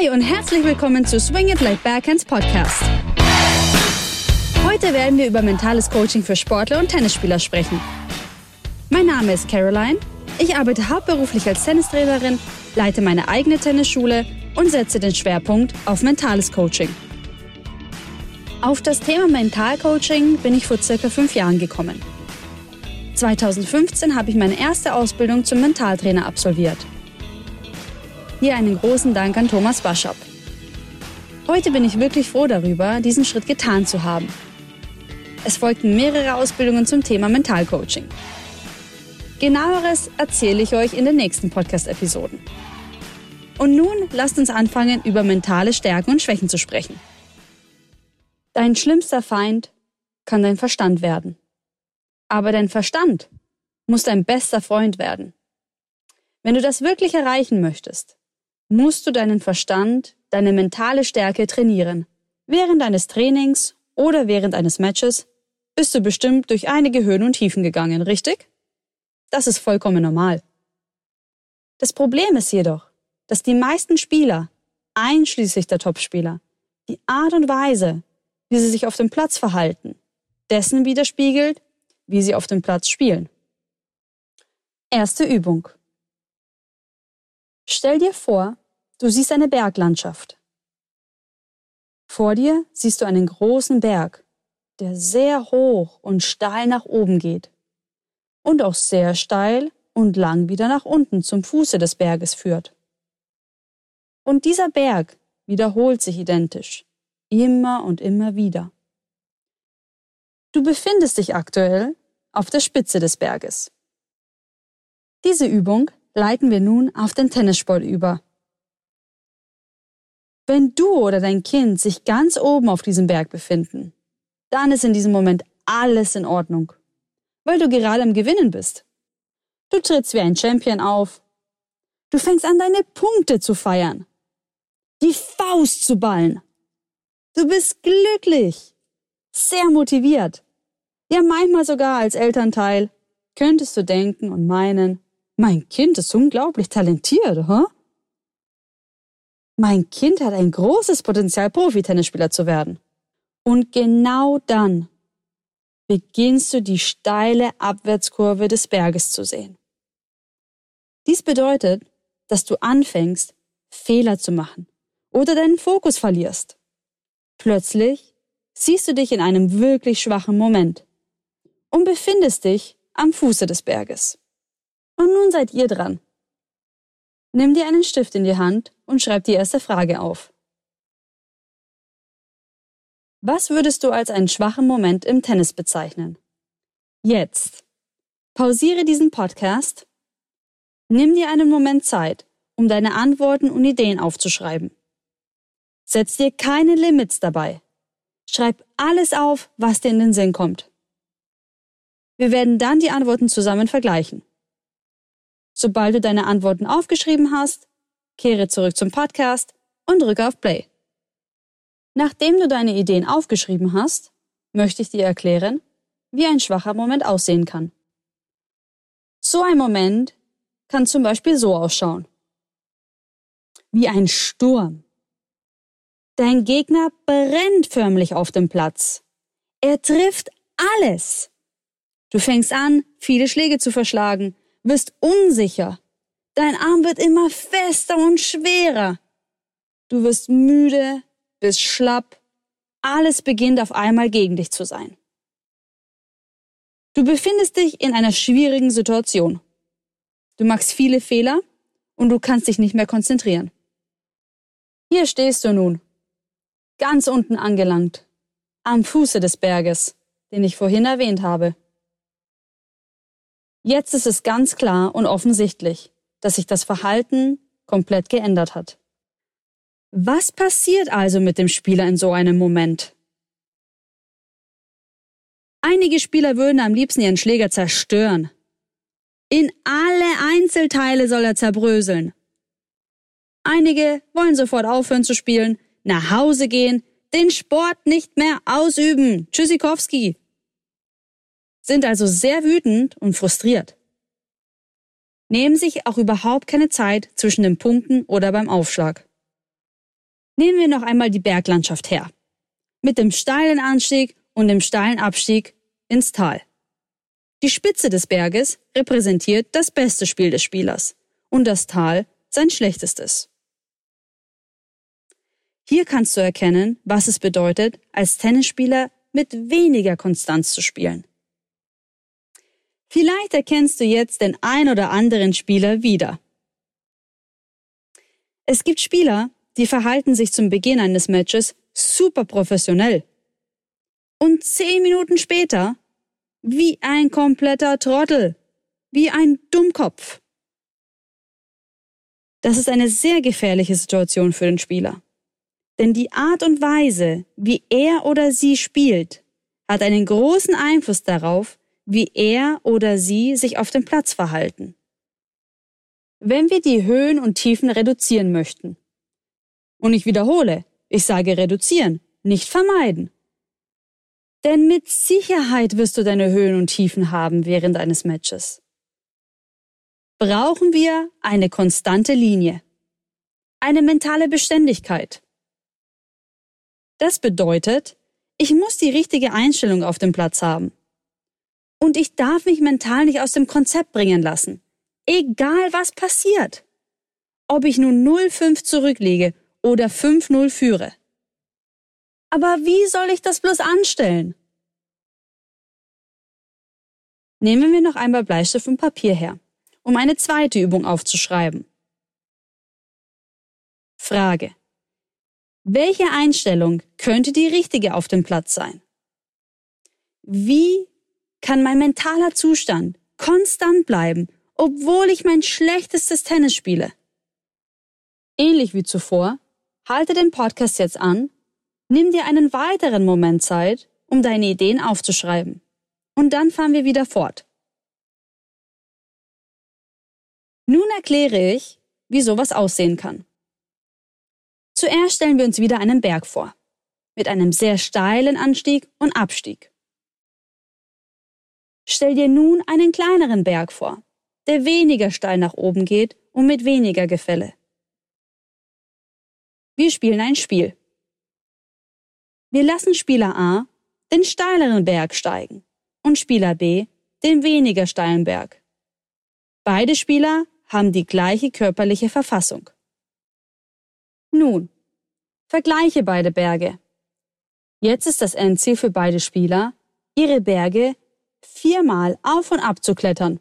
Hi und herzlich willkommen zu Swing It Like Backhands Podcast. Heute werden wir über mentales Coaching für Sportler und Tennisspieler sprechen. Mein Name ist Caroline. Ich arbeite hauptberuflich als Tennistrainerin, leite meine eigene Tennisschule und setze den Schwerpunkt auf mentales Coaching. Auf das Thema Mentalcoaching bin ich vor circa fünf Jahren gekommen. 2015 habe ich meine erste Ausbildung zum Mentaltrainer absolviert. Hier einen großen Dank an Thomas Baschop. Heute bin ich wirklich froh darüber, diesen Schritt getan zu haben. Es folgten mehrere Ausbildungen zum Thema Mentalcoaching. Genaueres erzähle ich euch in den nächsten Podcast-Episoden. Und nun lasst uns anfangen, über mentale Stärken und Schwächen zu sprechen. Dein schlimmster Feind kann dein Verstand werden. Aber dein Verstand muss dein bester Freund werden. Wenn du das wirklich erreichen möchtest, musst du deinen Verstand, deine mentale Stärke trainieren. Während deines Trainings oder während eines Matches bist du bestimmt durch einige Höhen und Tiefen gegangen, richtig? Das ist vollkommen normal. Das Problem ist jedoch, dass die meisten Spieler, einschließlich der Topspieler, die Art und Weise, wie sie sich auf dem Platz verhalten, dessen widerspiegelt, wie sie auf dem Platz spielen. Erste Übung. Stell dir vor, du siehst eine Berglandschaft. Vor dir siehst du einen großen Berg, der sehr hoch und steil nach oben geht und auch sehr steil und lang wieder nach unten zum Fuße des Berges führt. Und dieser Berg wiederholt sich identisch, immer und immer wieder. Du befindest dich aktuell auf der Spitze des Berges. Diese Übung leiten wir nun auf den Tennissport über. Wenn du oder dein Kind sich ganz oben auf diesem Berg befinden, dann ist in diesem Moment alles in Ordnung, weil du gerade am Gewinnen bist. Du trittst wie ein Champion auf. Du fängst an, deine Punkte zu feiern, die Faust zu ballen. Du bist glücklich, sehr motiviert. Ja, manchmal sogar als Elternteil könntest du denken und meinen, mein Kind ist unglaublich talentiert, huh? Mein Kind hat ein großes Potenzial, Profi-Tennisspieler zu werden. Und genau dann beginnst du die steile Abwärtskurve des Berges zu sehen. Dies bedeutet, dass du anfängst, Fehler zu machen oder deinen Fokus verlierst. Plötzlich siehst du dich in einem wirklich schwachen Moment und befindest dich am Fuße des Berges. Und nun seid ihr dran. Nimm dir einen Stift in die Hand und schreib die erste Frage auf. Was würdest du als einen schwachen Moment im Tennis bezeichnen? Jetzt. Pausiere diesen Podcast. Nimm dir einen Moment Zeit, um deine Antworten und Ideen aufzuschreiben. Setz dir keine Limits dabei. Schreib alles auf, was dir in den Sinn kommt. Wir werden dann die Antworten zusammen vergleichen. Sobald du deine Antworten aufgeschrieben hast, kehre zurück zum Podcast und drücke auf Play. Nachdem du deine Ideen aufgeschrieben hast, möchte ich dir erklären, wie ein schwacher Moment aussehen kann. So ein Moment kann zum Beispiel so ausschauen. Wie ein Sturm. Dein Gegner brennt förmlich auf dem Platz. Er trifft alles. Du fängst an, viele Schläge zu verschlagen, wirst unsicher. Dein Arm wird immer fester und schwerer. Du wirst müde, bist schlapp. Alles beginnt auf einmal gegen dich zu sein. Du befindest dich in einer schwierigen Situation. Du machst viele Fehler und du kannst dich nicht mehr konzentrieren. Hier stehst du nun, ganz unten angelangt, am Fuße des Berges, den ich vorhin erwähnt habe. Jetzt ist es ganz klar und offensichtlich, dass sich das Verhalten komplett geändert hat. Was passiert also mit dem Spieler in so einem Moment? Einige Spieler würden am liebsten ihren Schläger zerstören. In alle Einzelteile soll er zerbröseln. Einige wollen sofort aufhören zu spielen, nach Hause gehen, den Sport nicht mehr ausüben. Tschüssikowski sind also sehr wütend und frustriert. Nehmen sich auch überhaupt keine Zeit zwischen den Punkten oder beim Aufschlag. Nehmen wir noch einmal die Berglandschaft her. Mit dem steilen Anstieg und dem steilen Abstieg ins Tal. Die Spitze des Berges repräsentiert das beste Spiel des Spielers und das Tal sein schlechtestes. Hier kannst du erkennen, was es bedeutet, als Tennisspieler mit weniger Konstanz zu spielen. Vielleicht erkennst du jetzt den ein oder anderen Spieler wieder. Es gibt Spieler, die verhalten sich zum Beginn eines Matches super professionell. Und zehn Minuten später wie ein kompletter Trottel, wie ein Dummkopf. Das ist eine sehr gefährliche Situation für den Spieler. Denn die Art und Weise, wie er oder sie spielt, hat einen großen Einfluss darauf, wie er oder sie sich auf dem Platz verhalten. Wenn wir die Höhen und Tiefen reduzieren möchten, und ich wiederhole, ich sage reduzieren, nicht vermeiden. Denn mit Sicherheit wirst du deine Höhen und Tiefen haben während eines Matches. Brauchen wir eine konstante Linie, eine mentale Beständigkeit, das bedeutet, ich muss die richtige Einstellung auf dem Platz haben. Und ich darf mich mental nicht aus dem Konzept bringen lassen. Egal was passiert. Ob ich nun 0-5 zurücklege oder 5-0 führe. Aber wie soll ich das bloß anstellen? Nehmen wir noch einmal Bleistift und Papier her, um eine zweite Übung aufzuschreiben. Frage. Welche Einstellung könnte die richtige auf dem Platz sein? Wie kann mein mentaler Zustand konstant bleiben, obwohl ich mein schlechtestes Tennis spiele? Ähnlich wie zuvor, halte den Podcast jetzt an, nimm dir einen weiteren Moment Zeit, um deine Ideen aufzuschreiben. Und dann fahren wir wieder fort. Nun erkläre ich, wie sowas aussehen kann. Zuerst stellen wir uns wieder einen Berg vor, mit einem sehr steilen Anstieg und Abstieg. Stell dir nun einen kleineren Berg vor, der weniger steil nach oben geht und mit weniger Gefälle. Wir spielen ein Spiel. Wir lassen Spieler A den steileren Berg steigen und Spieler B den weniger steilen Berg. Beide Spieler haben die gleiche körperliche Verfassung. Nun, vergleiche beide Berge. Jetzt ist das Endziel für beide Spieler, ihre Berge viermal auf und ab zu klettern.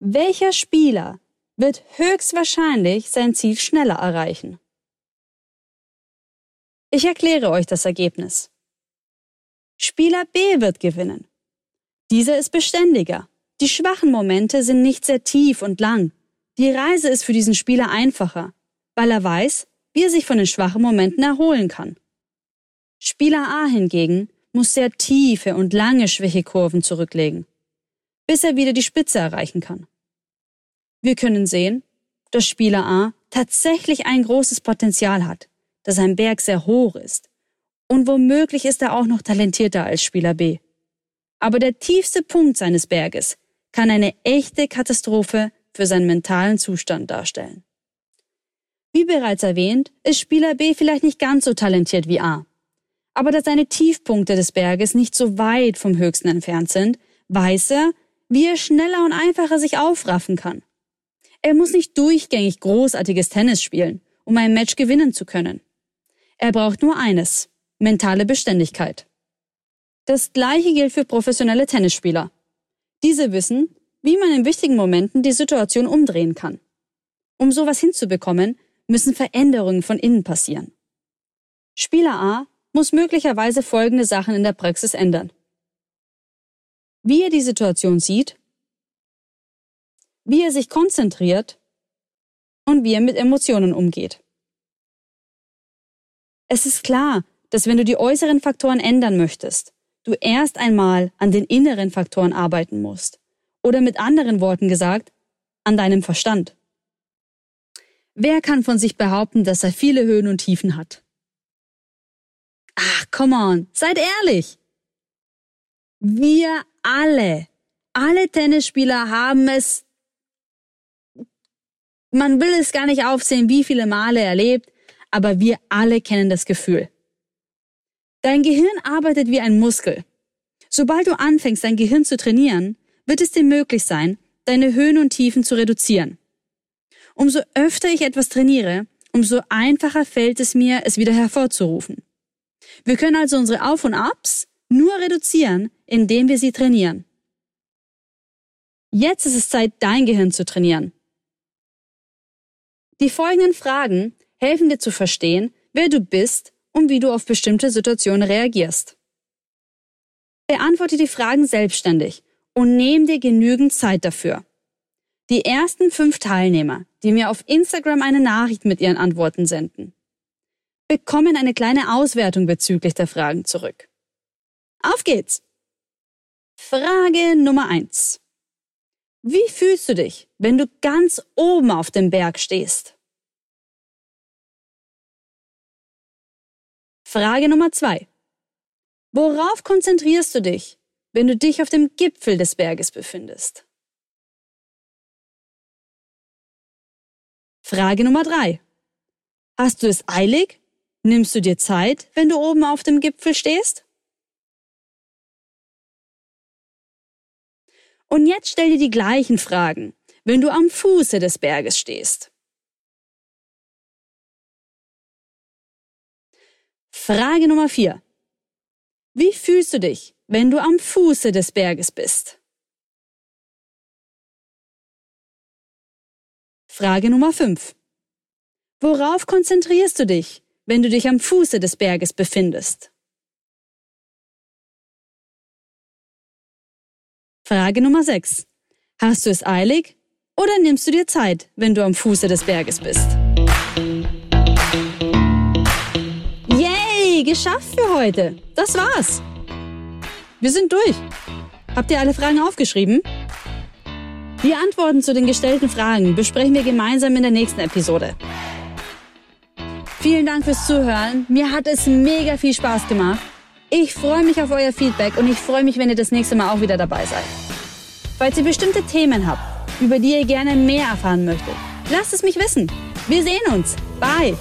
Welcher Spieler wird höchstwahrscheinlich sein Ziel schneller erreichen? Ich erkläre euch das Ergebnis. Spieler B wird gewinnen. Dieser ist beständiger. Die schwachen Momente sind nicht sehr tief und lang. Die Reise ist für diesen Spieler einfacher, weil er weiß, wie er sich von den schwachen Momenten erholen kann. Spieler A hingegen muss sehr tiefe und lange Schwächekurven zurücklegen, bis er wieder die Spitze erreichen kann. Wir können sehen, dass Spieler A tatsächlich ein großes Potenzial hat, dass sein Berg sehr hoch ist. Und womöglich ist er auch noch talentierter als Spieler B. Aber der tiefste Punkt seines Berges kann eine echte Katastrophe für seinen mentalen Zustand darstellen. Wie bereits erwähnt, ist Spieler B vielleicht nicht ganz so talentiert wie A. Aber da seine Tiefpunkte des Berges nicht so weit vom höchsten entfernt sind, weiß er, wie er schneller und einfacher sich aufraffen kann. Er muss nicht durchgängig großartiges Tennis spielen, um ein Match gewinnen zu können. Er braucht nur eines, mentale Beständigkeit. Das gleiche gilt für professionelle Tennisspieler. Diese wissen, wie man in wichtigen Momenten die Situation umdrehen kann. Um sowas hinzubekommen, müssen Veränderungen von innen passieren. Spieler A muss möglicherweise folgende Sachen in der Praxis ändern. Wie er die Situation sieht, wie er sich konzentriert und wie er mit Emotionen umgeht. Es ist klar, dass wenn du die äußeren Faktoren ändern möchtest, du erst einmal an den inneren Faktoren arbeiten musst. Oder mit anderen Worten gesagt, an deinem Verstand. Wer kann von sich behaupten, dass er viele Höhen und Tiefen hat? Ach, come on, seid ehrlich. Wir alle, alle Tennisspieler haben es, man will es gar nicht aufsehen, wie viele Male erlebt, aber wir alle kennen das Gefühl. Dein Gehirn arbeitet wie ein Muskel. Sobald du anfängst, dein Gehirn zu trainieren, wird es dir möglich sein, deine Höhen und Tiefen zu reduzieren. Umso öfter ich etwas trainiere, umso einfacher fällt es mir, es wieder hervorzurufen. Wir können also unsere Auf und Abs nur reduzieren, indem wir sie trainieren. Jetzt ist es Zeit, dein Gehirn zu trainieren. Die folgenden Fragen helfen dir zu verstehen, wer du bist und wie du auf bestimmte Situationen reagierst. Beantworte die Fragen selbstständig und nimm dir genügend Zeit dafür. Die ersten fünf Teilnehmer, die mir auf Instagram eine Nachricht mit ihren Antworten senden, bekommen eine kleine Auswertung bezüglich der Fragen zurück. Auf geht's! Frage Nummer eins: Wie fühlst du dich, wenn du ganz oben auf dem Berg stehst? Frage Nummer zwei: Worauf konzentrierst du dich, wenn du dich auf dem Gipfel des Berges befindest? Frage Nummer drei: Hast du es eilig Nimmst du dir Zeit, wenn du oben auf dem Gipfel stehst? Und jetzt stell dir die gleichen Fragen, wenn du am Fuße des Berges stehst. Frage Nummer 4. Wie fühlst du dich, wenn du am Fuße des Berges bist? Frage Nummer 5. Worauf konzentrierst du dich, wenn du dich am Fuße des Berges befindest. Frage Nummer 6. Hast du es eilig oder nimmst du dir Zeit, wenn du am Fuße des Berges bist? Yay, geschafft für heute. Das war's. Wir sind durch. Habt ihr alle Fragen aufgeschrieben? Die Antworten zu den gestellten Fragen besprechen wir gemeinsam in der nächsten Episode. Vielen Dank fürs Zuhören. Mir hat es mega viel Spaß gemacht. Ich freue mich auf euer Feedback und ich freue mich, wenn ihr das nächste Mal auch wieder dabei seid. Falls ihr bestimmte Themen habt, über die ihr gerne mehr erfahren möchtet, lasst es mich wissen. Wir sehen uns. Bye.